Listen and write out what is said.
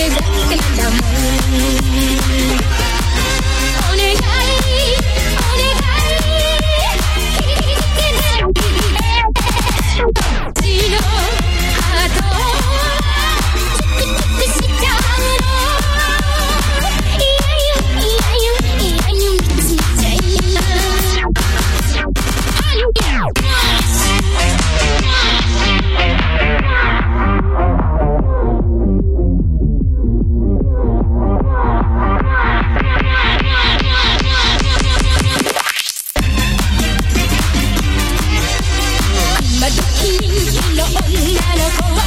que ya te la Yeah.